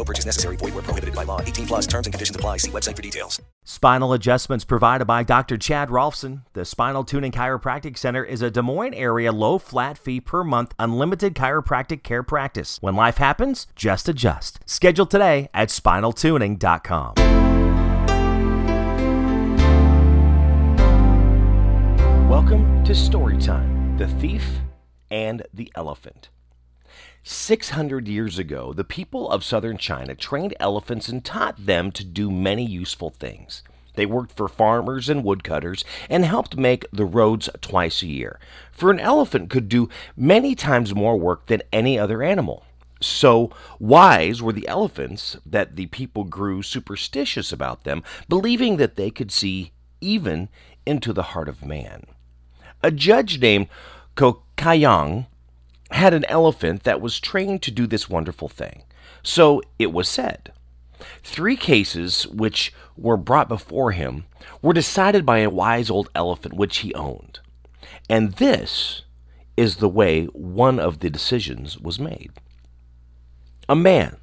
No purchase necessary. Void where prohibited by law. 18 plus terms and conditions apply. See website for details. Spinal adjustments provided by Dr. Chad Rolfson. The Spinal Tuning Chiropractic Center is a Des Moines area low flat fee per month unlimited chiropractic care practice. When life happens, just adjust. Schedule today at spinaltuning.com. Welcome to Storytime The Thief and the Elephant. 600 years ago, the people of southern China trained elephants and taught them to do many useful things. They worked for farmers and woodcutters and helped make the roads twice a year. For an elephant could do many times more work than any other animal. So wise were the elephants that the people grew superstitious about them, believing that they could see even into the heart of man. A judge named Kokayang had an elephant that was trained to do this wonderful thing. So it was said. Three cases which were brought before him were decided by a wise old elephant which he owned. And this is the way one of the decisions was made. A man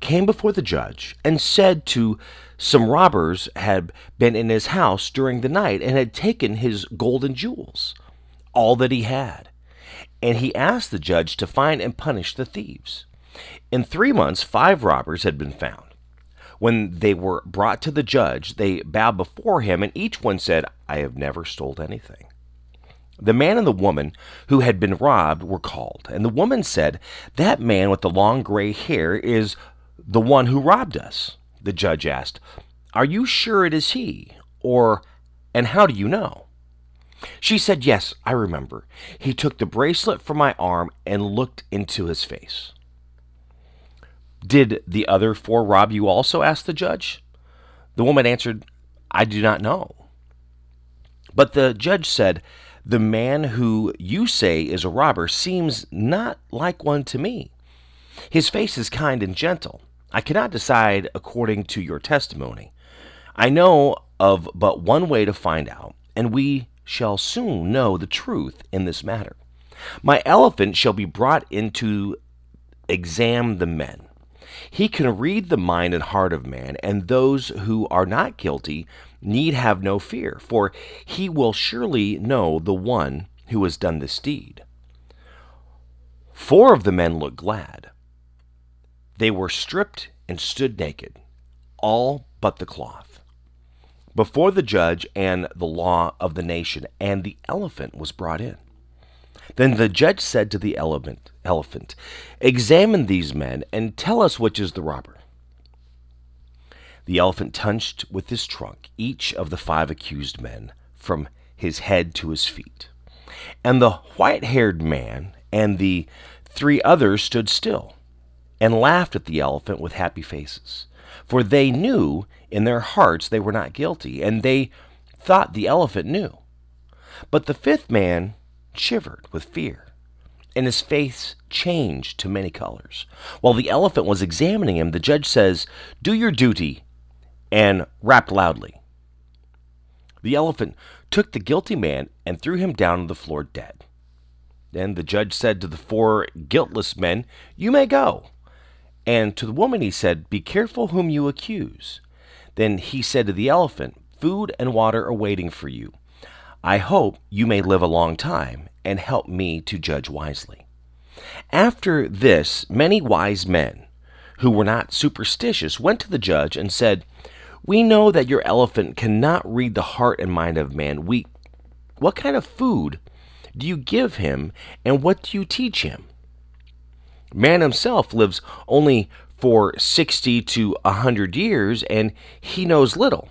came before the judge and said to some robbers had been in his house during the night and had taken his gold and jewels, all that he had and he asked the judge to find and punish the thieves. In three months, five robbers had been found. When they were brought to the judge, they bowed before him, and each one said, I have never stole anything. The man and the woman who had been robbed were called, and the woman said, That man with the long gray hair is the one who robbed us. The judge asked, Are you sure it is he? Or, and how do you know? She said, Yes, I remember. He took the bracelet from my arm and looked into his face. Did the other four rob you also? asked the judge. The woman answered, I do not know. But the judge said, The man who you say is a robber seems not like one to me. His face is kind and gentle. I cannot decide according to your testimony. I know of but one way to find out, and we shall soon know the truth in this matter. My elephant shall be brought in to examine the men. He can read the mind and heart of man, and those who are not guilty need have no fear, for he will surely know the one who has done this deed. Four of the men looked glad. They were stripped and stood naked, all but the cloth before the judge and the law of the nation, and the elephant was brought in. Then the judge said to the elephant, elephant, Examine these men and tell us which is the robber. The elephant touched with his trunk each of the five accused men from his head to his feet. And the white haired man and the three others stood still and laughed at the elephant with happy faces, for they knew in their hearts they were not guilty, and they thought the elephant knew. But the fifth man shivered with fear, and his face changed to many colors. While the elephant was examining him, the judge says, Do your duty, and rapped loudly. The elephant took the guilty man and threw him down on the floor dead. Then the judge said to the four guiltless men, You may go. And to the woman he said, Be careful whom you accuse. Then he said to the elephant, Food and water are waiting for you. I hope you may live a long time and help me to judge wisely. After this, many wise men who were not superstitious went to the judge and said, We know that your elephant cannot read the heart and mind of man. We what kind of food do you give him and what do you teach him? Man himself lives only for 60 to 100 years and he knows little.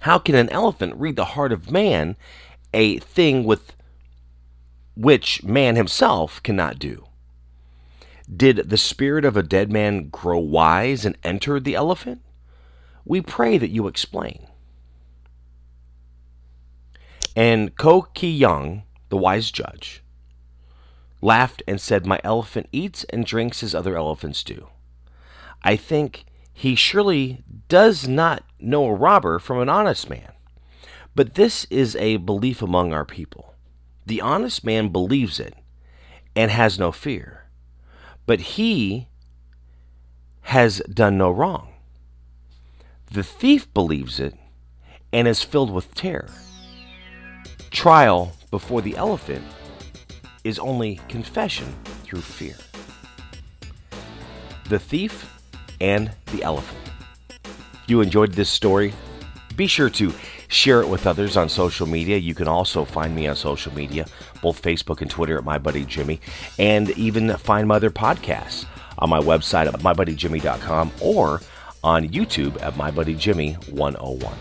How can an elephant read the heart of man, a thing with which man himself cannot do? Did the spirit of a dead man grow wise and enter the elephant? We pray that you explain. And Ko Ki Young, the wise judge, laughed and said, My elephant eats and drinks as other elephants do. I think he surely does not know a robber from an honest man. But this is a belief among our people. The honest man believes it and has no fear but he has done no wrong. The thief believes it and is filled with terror. Trial before the elephant is only confession through fear. The thief and the elephant. You enjoyed this story? Be sure to share it with others on social media. You can also find me on social media, both Facebook and Twitter at My Buddy Jimmy, and even find my other podcasts on my website at mybuddyjimmy.com or on YouTube at My Buddy Jimmy 101.